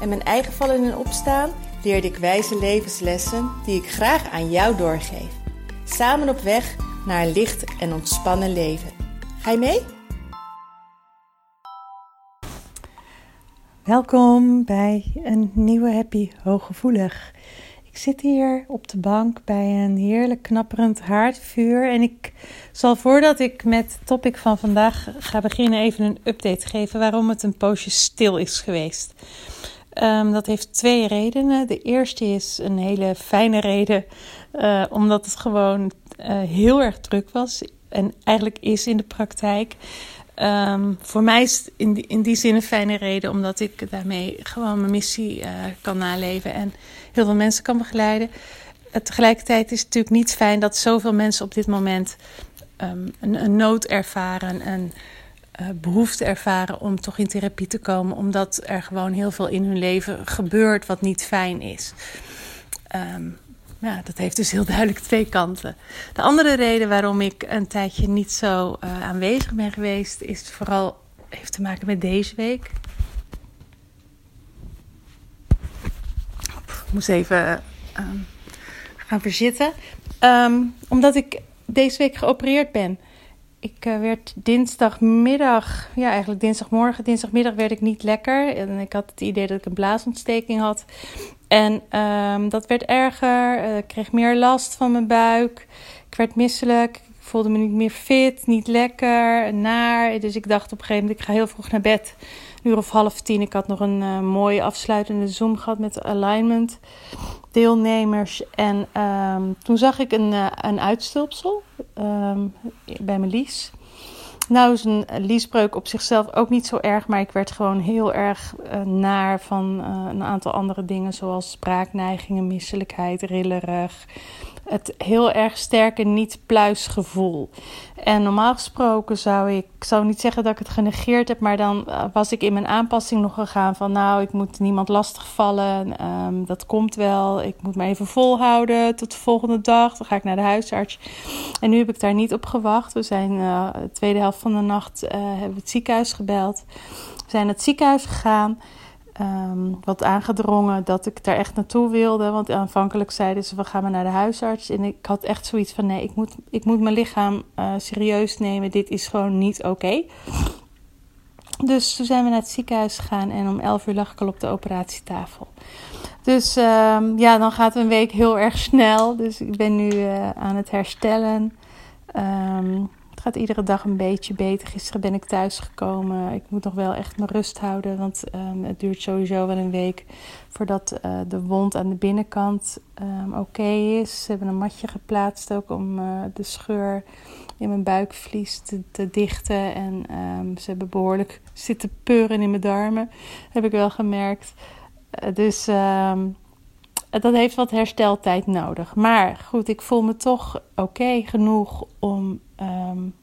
en mijn eigen vallen en opstaan leerde ik wijze levenslessen die ik graag aan jou doorgeef. Samen op weg naar een licht en ontspannen leven. Ga je mee? Welkom bij een nieuwe Happy Hooggevoelig. Ik zit hier op de bank bij een heerlijk knapperend haardvuur. En ik zal voordat ik met het topic van vandaag ga beginnen, even een update geven waarom het een poosje stil is geweest. Um, dat heeft twee redenen. De eerste is een hele fijne reden, uh, omdat het gewoon uh, heel erg druk was. En eigenlijk is in de praktijk. Um, voor mij is het in die, in die zin een fijne reden, omdat ik daarmee gewoon mijn missie uh, kan naleven en heel veel mensen kan begeleiden. Tegelijkertijd is het natuurlijk niet fijn dat zoveel mensen op dit moment um, een, een, nood ervaren, uh, behoefte ervaren om toch in therapie te komen, omdat er gewoon heel veel in hun leven gebeurt wat niet fijn is. Um, ja, dat heeft dus heel duidelijk twee kanten. De andere reden waarom ik een tijdje niet zo uh, aanwezig ben geweest, is vooral heeft te maken met deze week. Ik moest even uh, gaan verzitten. Um, omdat ik deze week geopereerd ben. Ik uh, werd dinsdagmiddag, ja eigenlijk dinsdagmorgen, dinsdagmiddag werd ik niet lekker. En ik had het idee dat ik een blaasontsteking had. En um, dat werd erger. Uh, ik kreeg meer last van mijn buik. Ik werd misselijk. Ik voelde me niet meer fit, niet lekker, naar. Dus ik dacht op een gegeven moment, ik ga heel vroeg naar bed. Uur of half tien. Ik had nog een uh, mooie afsluitende Zoom gehad met alignment deelnemers. En um, toen zag ik een, uh, een uitstulpsel um, bij mijn lies. Nou is een liesbreuk op zichzelf ook niet zo erg, maar ik werd gewoon heel erg uh, naar van een aantal andere dingen, zoals spraakneigingen, misselijkheid, rillerig. Het heel erg sterke niet-pluis gevoel. En normaal gesproken zou ik, ik zou niet zeggen dat ik het genegeerd heb, maar dan uh, was ik in mijn aanpassing nog gegaan van, nou, ik moet niemand lastigvallen, um, dat komt wel, ik moet me even volhouden tot de volgende dag, dan ga ik naar de huisarts. En nu heb ik daar niet op gewacht. We zijn uh, de tweede helft van de nacht uh, hebben we het ziekenhuis gebeld. We zijn naar het ziekenhuis gegaan. Um, wat aangedrongen dat ik daar echt naartoe wilde. Want aanvankelijk zeiden ze: we gaan maar naar de huisarts. En ik had echt zoiets van: nee, ik moet, ik moet mijn lichaam uh, serieus nemen. Dit is gewoon niet oké. Dus toen zijn we naar het ziekenhuis gegaan en om 11 uur lag ik al op de operatietafel. Dus um, ja, dan gaat een week heel erg snel. Dus ik ben nu uh, aan het herstellen. Um, het gaat iedere dag een beetje beter. Gisteren ben ik thuis gekomen. Ik moet nog wel echt mijn rust houden. Want um, het duurt sowieso wel een week voordat uh, de wond aan de binnenkant um, oké is. Ze hebben een matje geplaatst ook om uh, de scheur in mijn buikvlies te, te dichten. En um, ze hebben behoorlijk zitten peuren in mijn darmen. Heb ik wel gemerkt. Uh, dus dat heeft wat hersteltijd nodig. Maar goed, ik voel me toch oké genoeg om um,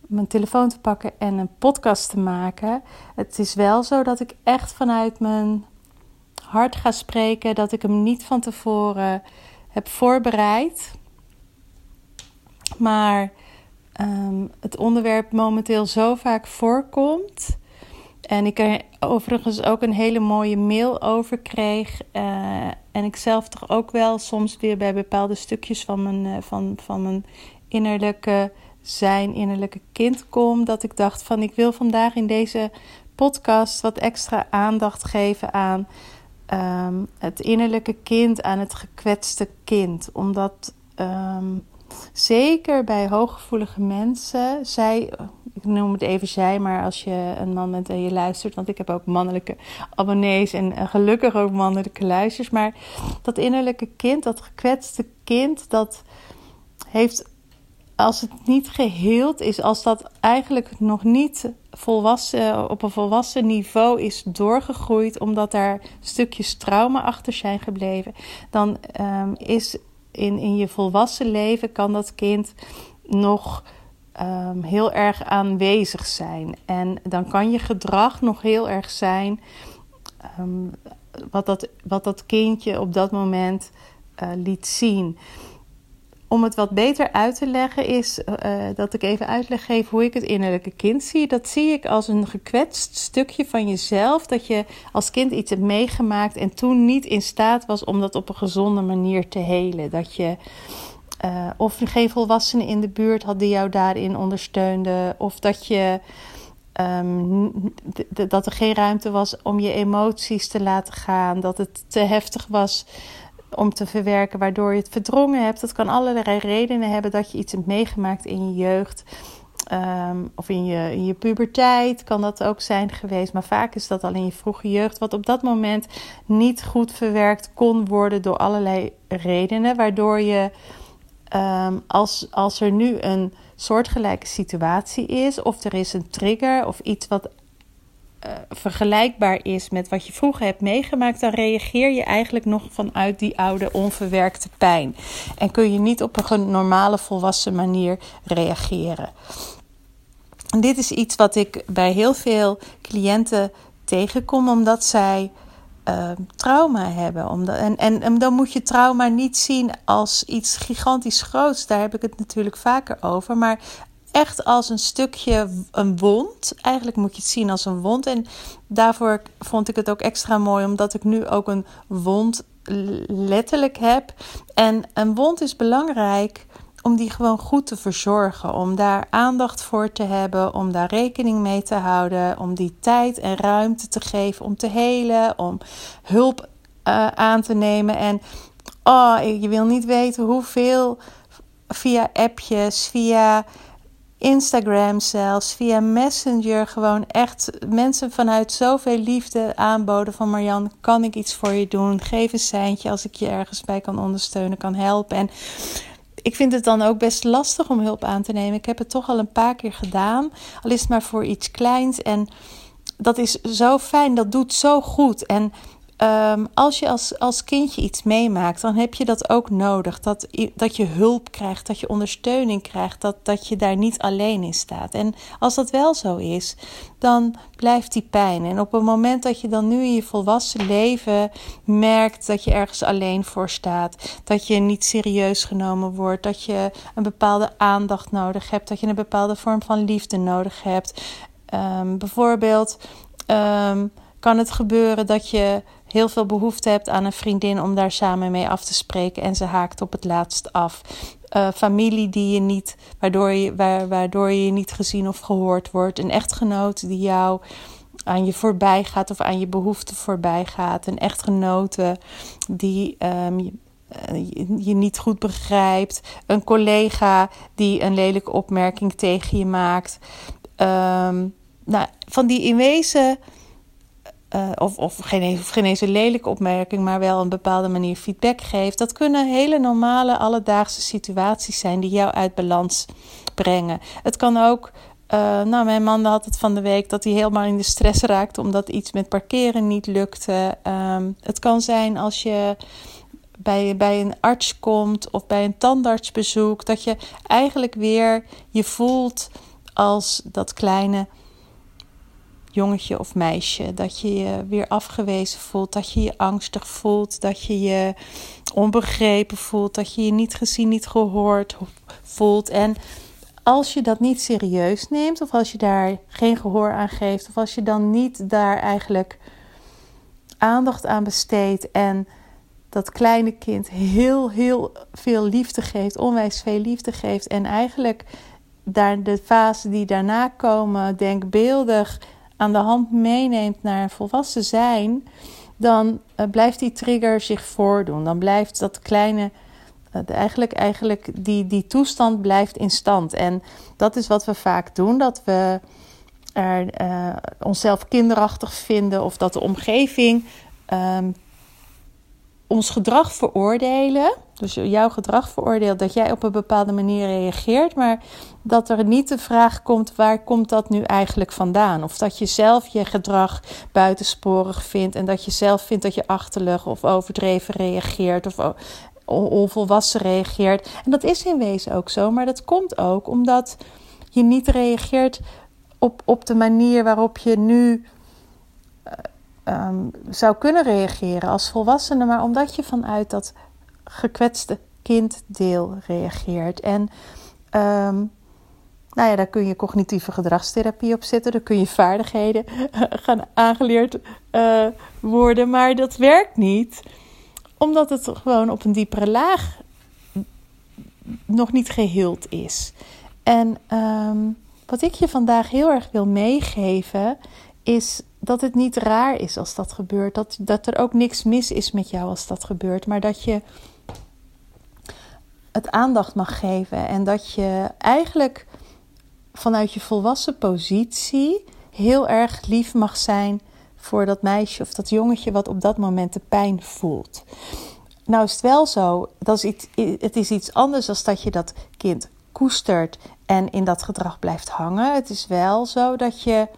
mijn telefoon te pakken en een podcast te maken. Het is wel zo dat ik echt vanuit mijn hart ga spreken, dat ik hem niet van tevoren heb voorbereid. Maar um, het onderwerp momenteel zo vaak voorkomt. En ik er overigens ook een hele mooie mail over kreeg. Uh, en ik zelf toch ook wel soms weer bij bepaalde stukjes van mijn, uh, van, van mijn innerlijke zijn, innerlijke kind kom. Dat ik dacht van ik wil vandaag in deze podcast wat extra aandacht geven aan um, het innerlijke kind, aan het gekwetste kind. Omdat um, zeker bij hooggevoelige mensen, zij, ik noem het even zij, maar als je een man bent en je luistert, want ik heb ook mannelijke abonnees en gelukkig ook mannelijke luisters, maar dat innerlijke kind, dat gekwetste kind, dat heeft als het niet geheeld is, als dat eigenlijk nog niet volwassen, op een volwassen niveau is doorgegroeid, omdat daar stukjes trauma achter zijn gebleven, dan um, is in, in je volwassen leven kan dat kind nog um, heel erg aanwezig zijn. En dan kan je gedrag nog heel erg zijn um, wat, dat, wat dat kindje op dat moment uh, liet zien. Om het wat beter uit te leggen is uh, dat ik even uitleg geef hoe ik het innerlijke kind zie. Dat zie ik als een gekwetst stukje van jezelf. Dat je als kind iets hebt meegemaakt en toen niet in staat was om dat op een gezonde manier te helen. Dat je uh, of geen volwassenen in de buurt had die jou daarin ondersteunden. Of dat je. Um, dat er geen ruimte was om je emoties te laten gaan. Dat het te heftig was om te verwerken, waardoor je het verdrongen hebt. Dat kan allerlei redenen hebben dat je iets hebt meegemaakt in je jeugd. Um, of in je, in je puberteit kan dat ook zijn geweest. Maar vaak is dat al in je vroege jeugd. Wat op dat moment niet goed verwerkt kon worden door allerlei redenen. Waardoor je um, als, als er nu een soortgelijke situatie is. Of er is een trigger of iets wat uh, vergelijkbaar is met wat je vroeger hebt meegemaakt, dan reageer je eigenlijk nog vanuit die oude onverwerkte pijn. En kun je niet op een normale volwassen manier reageren. En dit is iets wat ik bij heel veel cliënten tegenkom, omdat zij uh, trauma hebben. Omdat, en, en, en, dan moet je trauma niet zien als iets gigantisch groots. Daar heb ik het natuurlijk vaker over. Maar echt als een stukje, een wond. Eigenlijk moet je het zien als een wond. En daarvoor vond ik het ook extra mooi, omdat ik nu ook een wond letterlijk heb. En een wond is belangrijk om die gewoon goed te verzorgen. Om daar aandacht voor te hebben, om daar rekening mee te houden, om die tijd en ruimte te geven om te helen, om hulp uh, aan te nemen. En oh, je wil niet weten hoeveel via appjes, via Instagram zelfs, via Messenger gewoon echt mensen vanuit zoveel liefde aanboden van Marjan, kan ik iets voor je doen? Geef een seintje als ik je ergens bij kan ondersteunen, kan helpen. En ik vind het dan ook best lastig om hulp aan te nemen. Ik heb het toch al een paar keer gedaan, al is het maar voor iets kleins. En dat is zo fijn, dat doet zo goed. En Um, als je als, als kindje iets meemaakt, dan heb je dat ook nodig. Dat, dat je hulp krijgt, dat je ondersteuning krijgt, dat, dat je daar niet alleen in staat. En als dat wel zo is, dan blijft die pijn. En op het moment dat je dan nu in je volwassen leven merkt dat je ergens alleen voor staat, dat je niet serieus genomen wordt, dat je een bepaalde aandacht nodig hebt, dat je een bepaalde vorm van liefde nodig hebt. Um, bijvoorbeeld. Um, kan het gebeuren dat je heel veel behoefte hebt aan een vriendin om daar samen mee af te spreken en ze haakt op het laatst af. Uh, familie die je niet, waardoor je, waardoor je niet gezien of gehoord wordt. Een echtgenoot die jou aan je voorbij gaat of aan je behoeften voorbij gaat. Een echtgenote die um, je, je niet goed begrijpt. Een collega die een lelijke opmerking tegen je maakt. Um, nou, van die in wezen uh, of, of, geen, of geen eens een lelijke opmerking, maar wel een bepaalde manier feedback geeft. Dat kunnen hele normale alledaagse situaties zijn die jou uit balans brengen. Het kan ook. Uh, nou, mijn man had het van de week dat hij helemaal in de stress raakte omdat iets met parkeren niet lukte. Um, het kan zijn als je bij, bij een arts komt of bij een tandartsbezoek, dat je eigenlijk weer je voelt als dat kleine jongetje of meisje. Dat je je weer afgewezen voelt, dat je je angstig voelt, dat je je onbegrepen voelt, dat je je niet gezien, niet gehoord voelt. En als je dat niet serieus neemt, of als je daar geen gehoor aan geeft, of als je dan niet daar eigenlijk aandacht aan besteedt en dat kleine kind heel, heel veel liefde geeft, onwijs veel liefde geeft en eigenlijk daar de fase die daarna komen, denkbeeldig aan de hand meeneemt naar volwassen zijn, dan uh, blijft die trigger zich voordoen. Dan blijft dat kleine, uh, eigenlijk, eigenlijk die, die toestand blijft in stand. En dat is wat we vaak doen, dat we er, uh, onszelf kinderachtig vinden of dat de omgeving um, ons gedrag veroordelen. Dus jouw gedrag veroordeelt, dat jij op een bepaalde manier reageert, maar dat er niet de vraag komt: waar komt dat nu eigenlijk vandaan? Of dat je zelf je gedrag buitensporig vindt en dat je zelf vindt dat je achterlijk of overdreven reageert of onvolwassen reageert. En dat is in wezen ook zo, maar dat komt ook omdat je niet reageert op, op de manier waarop je nu uh, um, zou kunnen reageren als volwassene, maar omdat je vanuit dat gekwetste kinddeel reageert. En um, nou ja, daar kun je cognitieve gedragstherapie op zetten. Daar kun je vaardigheden gaan aangeleerd uh, worden. Maar dat werkt niet, omdat het gewoon op een diepere laag nog niet geheeld is. En um, wat ik je vandaag heel erg wil meegeven, is dat het niet raar is als dat gebeurt. Dat, dat er ook niks mis is met jou als dat gebeurt. Maar dat je het aandacht mag geven. En dat je eigenlijk vanuit je volwassen positie heel erg lief mag zijn voor dat meisje of dat jongetje wat op dat moment de pijn voelt. Nou is het wel zo, dat is iets, het is iets anders dan dat je dat kind koestert en in dat gedrag blijft hangen. Het is wel zo dat je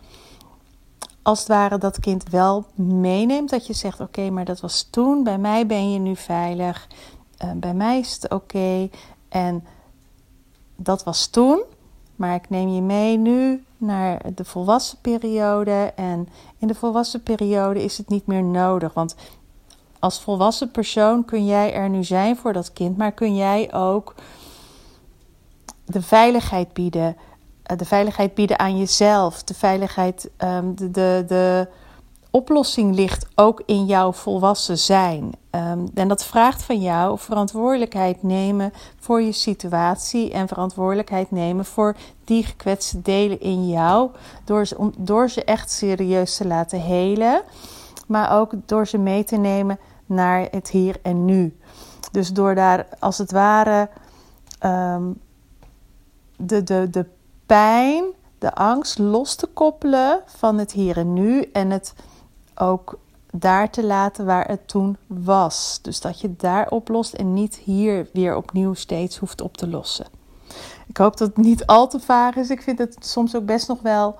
als het ware dat kind wel meeneemt. Dat je zegt: Oké, maar dat was toen. Bij mij ben je nu veilig. Uh, bij mij is het oké. En dat was toen. Maar ik neem je mee nu naar de volwassen periode. En in de volwassen periode is het niet meer nodig. Want als volwassen persoon kun jij er nu zijn voor dat kind. Maar kun jij ook de veiligheid bieden eh, de veiligheid bieden aan jezelf. De veiligheid, um, de, de, de oplossing ligt ook in jouw volwassen zijn. Um, en dat vraagt van jou verantwoordelijkheid nemen voor je situatie en verantwoordelijkheid nemen voor die gekwetste delen in jou. Door ze, door ze echt serieus te laten helen, maar ook door ze mee te nemen naar het hier en nu. Dus door daar als het ware um, de, de, de pijn, de angst los te koppelen van het hier en nu en het ook daar te laten waar het toen was. Dus dat je daar oplost en niet hier weer opnieuw steeds hoeft op te lossen. Ik hoop dat het niet al te vaag is. Ik vind het soms ook best nog wel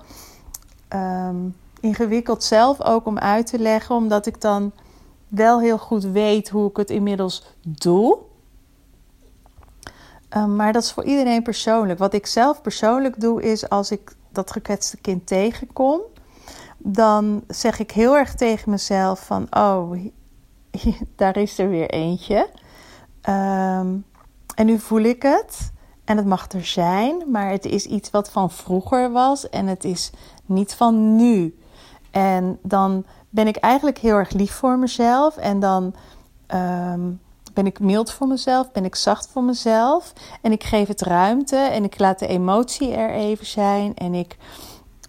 um, ingewikkeld zelf ook om uit te leggen, omdat ik dan wel heel goed weet hoe ik het inmiddels doe. Ehm, maar dat is voor iedereen persoonlijk. Wat ik zelf persoonlijk doe, is als ik dat gekwetste kind tegenkom, dan zeg ik heel erg tegen mezelf van, oh, daar is er weer eentje. Ehm, en nu voel ik het. En het mag er zijn, maar het is iets wat van vroeger was en het is niet van nu. En dan ben ik eigenlijk heel erg lief voor mezelf. En dan ehm, ben ik mild voor mezelf? Ben ik zacht voor mezelf? En ik geef het ruimte en ik laat de emotie er even zijn. En ik,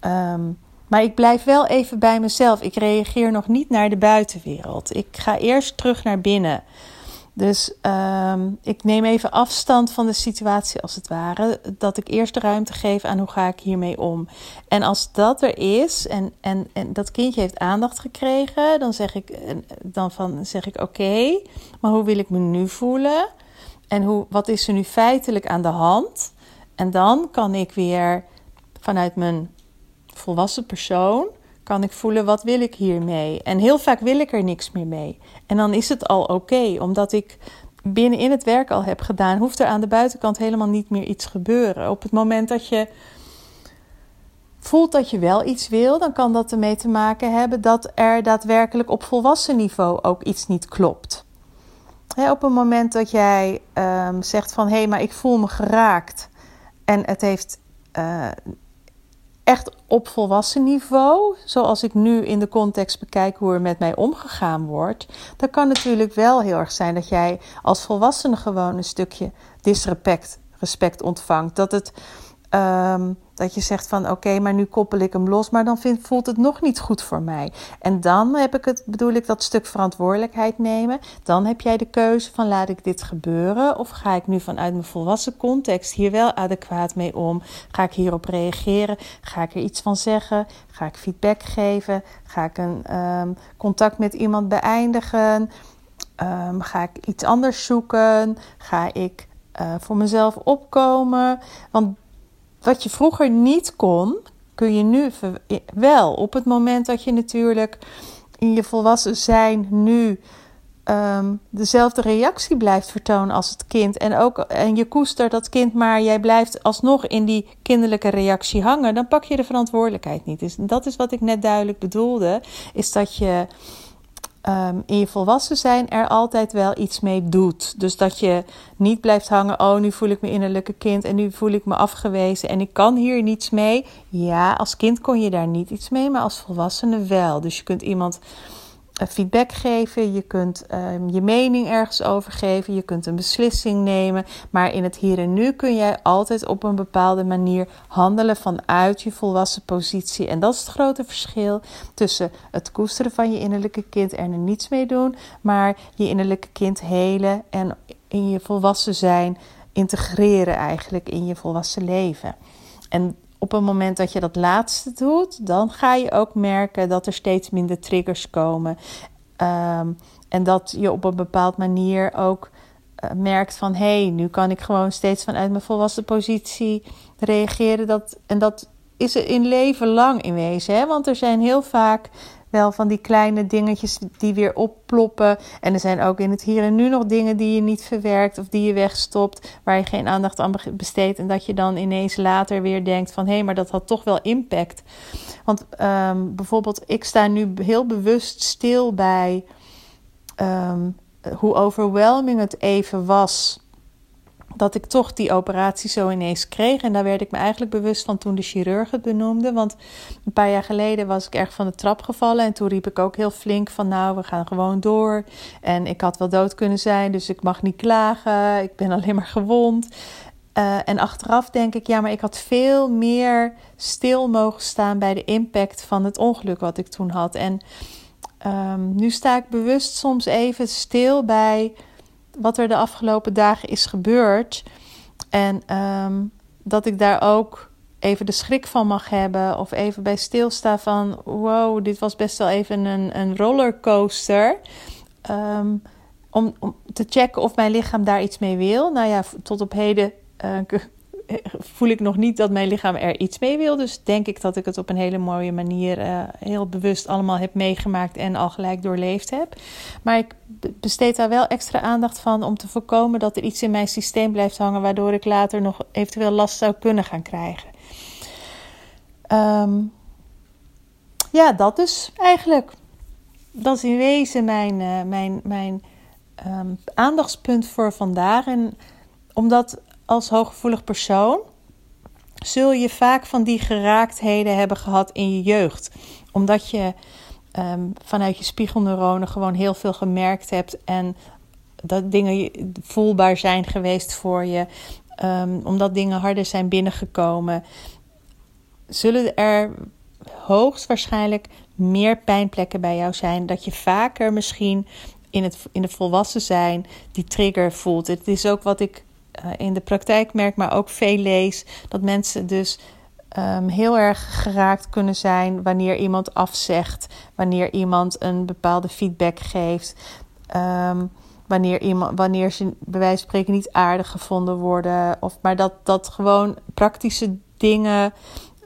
ehm, maar ik blijf wel even bij mezelf. Ik reageer nog niet naar de buitenwereld. Ik ga eerst terug naar binnen. Dus ehm, ik neem even afstand van de situatie als het ware. Dat ik eerst de ruimte geef aan hoe ga ik hiermee om. En als dat er is en, en, en dat kindje heeft aandacht gekregen, dan zeg ik, dan van, zeg ik oké, maar hoe wil ik me nu voelen? En hoe, wat is er nu feitelijk aan de hand? En dan kan ik weer vanuit mijn volwassen persoon kan ik voelen wat wil ik hiermee. En heel vaak wil ik er niks meer mee. En dan is het al oké, omdat ik binnen in het werk al heb gedaan, hoeft er aan de buitenkant helemaal niet meer iets gebeuren. Op het moment dat je voelt dat je wel iets wil, dan kan dat ermee te maken hebben dat er daadwerkelijk op volwassen niveau ook iets niet klopt. op het moment dat jij um, zegt van hé, hey, maar ik voel me geraakt en het heeft uh, echt op volwassen niveau, zoals ik nu in de context bekijk hoe er met mij omgegaan wordt, dan kan natuurlijk wel heel erg zijn dat jij als volwassene gewoon een stukje disrespect respect ontvangt. Dat het um, dat je zegt van oké, maar nu koppel ik hem los, maar dan vind, voelt het nog niet goed voor mij. En dan heb ik het, bedoel ik dat stuk verantwoordelijkheid nemen. Dan heb jij de keuze van laat ik dit gebeuren of ga ik nu vanuit mijn volwassen context hier wel adequaat mee om? Ga ik hierop reageren? Ga ik er iets van zeggen? Ga ik feedback geven? Ga ik een um, contact met iemand beëindigen? Ehm, ga ik iets anders zoeken? Ga ik uh, voor mezelf opkomen? Want wat je vroeger niet kon, kun je nu wel. Op het moment dat je natuurlijk in je volwassen zijn nu um, dezelfde reactie blijft vertonen als het kind. En, ook, en je koestert dat kind, maar jij blijft alsnog in die kinderlijke reactie hangen. Dan pak je de verantwoordelijkheid niet. Dus dat is wat ik net duidelijk bedoelde. Is dat je um, in je volwassen zijn er altijd wel iets mee doet. Dus dat je niet blijft hangen. Oh, nu voel ik me innerlijke kind en nu voel ik me afgewezen en ik kan hier niets mee. Ja, als kind kon je daar niet iets mee, maar als volwassene wel. Dus je kunt iemand feedback geven, je kunt um, je mening ergens over geven, je kunt een beslissing nemen. Maar in het hier en nu kun jij altijd op een bepaalde manier handelen vanuit je volwassen positie. En dat is het grote verschil tussen het koesteren van je innerlijke kind en er niets mee doen, maar je innerlijke kind helen en in je volwassen zijn integreren eigenlijk in je volwassen leven. En op het moment dat je dat laatste doet, dan ga je ook merken dat er steeds minder triggers komen. Ehm, en dat je op een bepaald manier ook uh, merkt van hé, hey, nu kan ik gewoon steeds vanuit mijn volwassen positie reageren. Dat, en dat is in leven lang in wezen. Hè? Want er zijn heel vaak van die kleine dingetjes die weer opploppen. En er zijn ook in het hier en nu nog dingen die je niet verwerkt of die je wegstopt, waar je geen aandacht aan besteedt. En dat je dan ineens later weer denkt van hé, hey, maar dat had toch wel impact. Want ehm, bijvoorbeeld, ik sta nu heel bewust stil bij ehm, hoe overwhelming het even was dat ik toch die operatie zo ineens kreeg. En daar werd ik me eigenlijk bewust van toen de chirurg het benoemde. Want een paar jaar geleden was ik erg van de trap gevallen. En toen riep ik ook heel flink van nou, we gaan gewoon door. En ik had wel dood kunnen zijn, dus ik mag niet klagen. Ik ben alleen maar gewond. Uh, en achteraf denk ik, ja, maar ik had veel meer stil mogen staan bij de impact van het ongeluk wat ik toen had. En um, nu sta ik bewust soms even stil bij wat er de afgelopen dagen is gebeurd. En ehm, dat ik daar ook even de schrik van mag hebben. Of even bij stilstaan van: wow, dit was best wel even een, een rollercoaster. Um, om, om te checken of mijn lichaam daar iets mee wil. Nou ja, tot op heden uh, voel ik nog niet dat mijn lichaam er iets mee wil. Dus denk ik dat ik het op een hele mooie manier uh, heel bewust allemaal heb meegemaakt en al gelijk doorleefd heb. Maar ik besteed daar wel extra aandacht van om te voorkomen dat er iets in mijn systeem blijft hangen, waardoor ik later nog eventueel last zou kunnen gaan krijgen. Um, ja, dat dus eigenlijk. Dat is in wezen mijn, uh, mijn, mijn um, aandachtspunt voor vandaag. En omdat als hooggevoelig persoon zul je vaak van die geraaktheden hebben gehad in je jeugd. Omdat je um, vanuit je spiegelneuronen gewoon heel veel gemerkt hebt en dat dingen voelbaar zijn geweest voor je. Um, omdat dingen harder zijn binnengekomen. Zullen er hoogstwaarschijnlijk meer pijnplekken bij jou zijn. Dat je vaker misschien in het in de volwassen zijn die trigger voelt. Het is ook wat ik in de praktijk merk, maar ook veel lees. Dat mensen dus um, heel erg geraakt kunnen zijn wanneer iemand afzegt, wanneer iemand een bepaalde feedback geeft. Um, wanneer, iemand, wanneer ze bij wijze van spreken niet aardig gevonden worden. Of, maar dat, dat gewoon praktische dingen,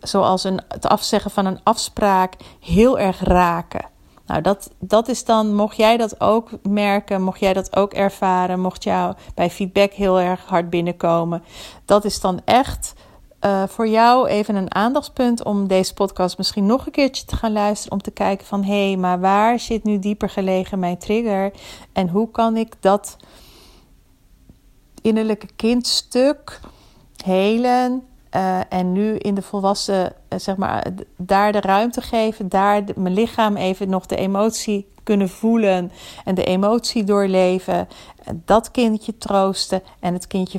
zoals een, het afzeggen van een afspraak, heel erg raken. Nou, dat, dat is dan, mocht jij dat ook merken, mocht jij dat ook ervaren, mocht jou bij feedback heel erg hard binnenkomen, dat is dan echt uh, voor jou even een aandachtspunt om deze podcast misschien nog een keertje te gaan luisteren. Om te kijken van hé, hey, maar waar zit nu dieper gelegen mijn trigger? En hoe kan ik dat innerlijke kindstuk helen? Uh, en nu in de volwassen, uh, zeg maar, daar de ruimte geven, daar mijn lichaam even nog de emotie kunnen voelen en de emotie doorleven. Dat kindje troosten en het kindje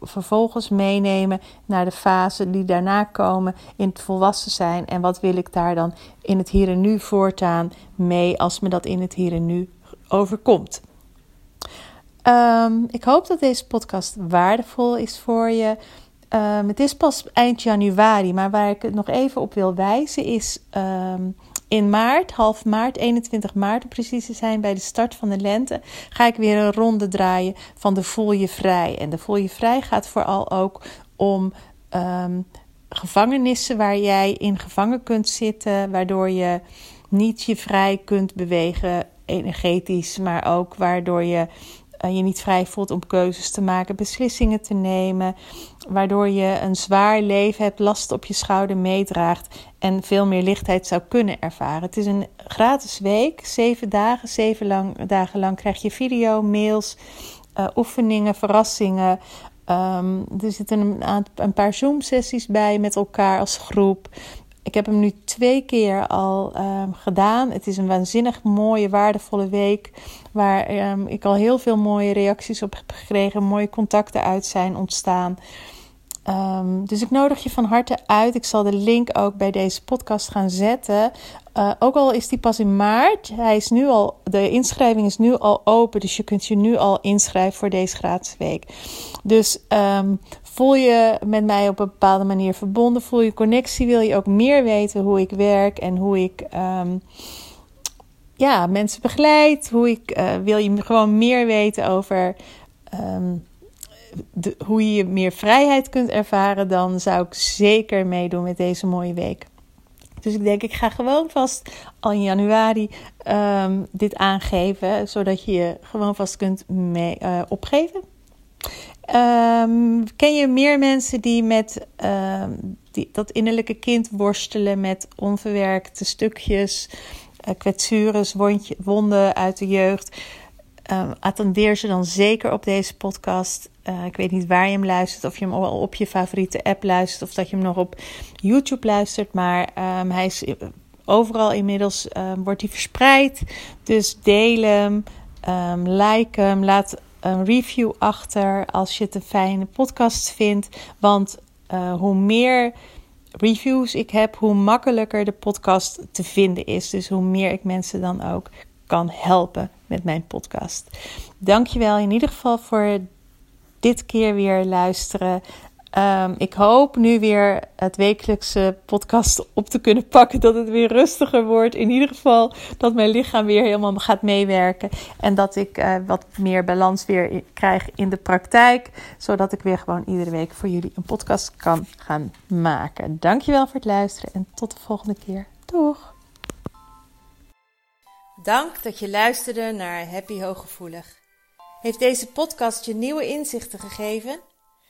vervolgens meenemen naar de fase die daarna komen in het volwassen zijn. En wat wil ik daar dan in het hier en nu voortaan mee als me dat in het hier en nu overkomt. Um, ik hoop dat deze podcast waardevol is voor je. Um, het is pas eind januari, maar waar ik het nog even op wil wijzen is. Um, in maart, half maart, 21 maart om precies te zijn, bij de start van de lente, ga ik weer een ronde draaien van de Voel je Vrij. En de Voel je Vrij gaat vooral ook om um, gevangenissen waar jij in gevangen kunt zitten, waardoor je niet je vrij kunt bewegen energetisch, maar ook waardoor je je niet vrij voelt om keuzes te maken, beslissingen te nemen, waardoor je een zwaar leven hebt, last op je schouder meedraagt en veel meer lichtheid zou kunnen ervaren. Het is een gratis week, zeven dagen, zeven lang, dagen lang krijg je video, mails, uh, oefeningen, verrassingen. Um, er zitten een, een paar Zoom-sessies bij met elkaar als groep. Ik heb hem nu twee keer al um, gedaan. Het is een waanzinnig mooie, waardevolle week. Waar um, ik al heel veel mooie reacties op heb gekregen. Mooie contacten uit zijn ontstaan. Um, dus ik nodig je van harte uit. Ik zal de link ook bij deze podcast gaan zetten. Uh, ook al is die pas in maart. Hij is nu al, de inschrijving is nu al open. Dus je kunt je nu al inschrijven voor deze gratis week. Dus voel je met mij op een bepaalde manier verbonden. Voel je connectie. Wil je ook meer weten hoe ik werk en hoe ik. Um, ja, mensen begeleid. Hoe ik uh, wil je gewoon meer weten over de, hoe je meer vrijheid kunt ervaren, dan zou ik zeker meedoen met deze mooie week. Dus ik denk, ik ga gewoon vast al in januari um, dit aangeven, zodat je je gewoon vast kunt mee, uh, opgeven. Um, ken je meer mensen die met um, die, dat innerlijke kind worstelen met onverwerkte stukjes, uh, kwetsures, wonden uit de jeugd? Uh, attendeer ze dan zeker op deze podcast. Uh, ik weet niet waar je hem luistert, of je hem al op je favoriete app luistert, of dat je hem nog op YouTube luistert. Maar um, hij is overal inmiddels um, wordt hij verspreid. Dus deel hem, um, like hem, laat een review achter als je het een fijne podcast vindt. Want uh, hoe meer reviews ik heb, hoe makkelijker de podcast te vinden is. Dus hoe meer ik mensen dan ook kan helpen met mijn podcast. Dankjewel in ieder geval voor dit keer weer luisteren. Um, ik hoop nu weer het wekelijkse podcast op te kunnen pakken. Dat het weer rustiger wordt. In ieder geval dat mijn lichaam weer helemaal gaat meewerken. En dat ik uh, wat meer balans weer krijg in de praktijk. Zodat ik weer gewoon iedere week voor jullie een podcast kan gaan maken. Dankjewel voor het luisteren en tot de volgende keer. Doeg! Dank dat je luisterde naar Happy Hooggevoelig. Heeft deze podcast je nieuwe inzichten gegeven?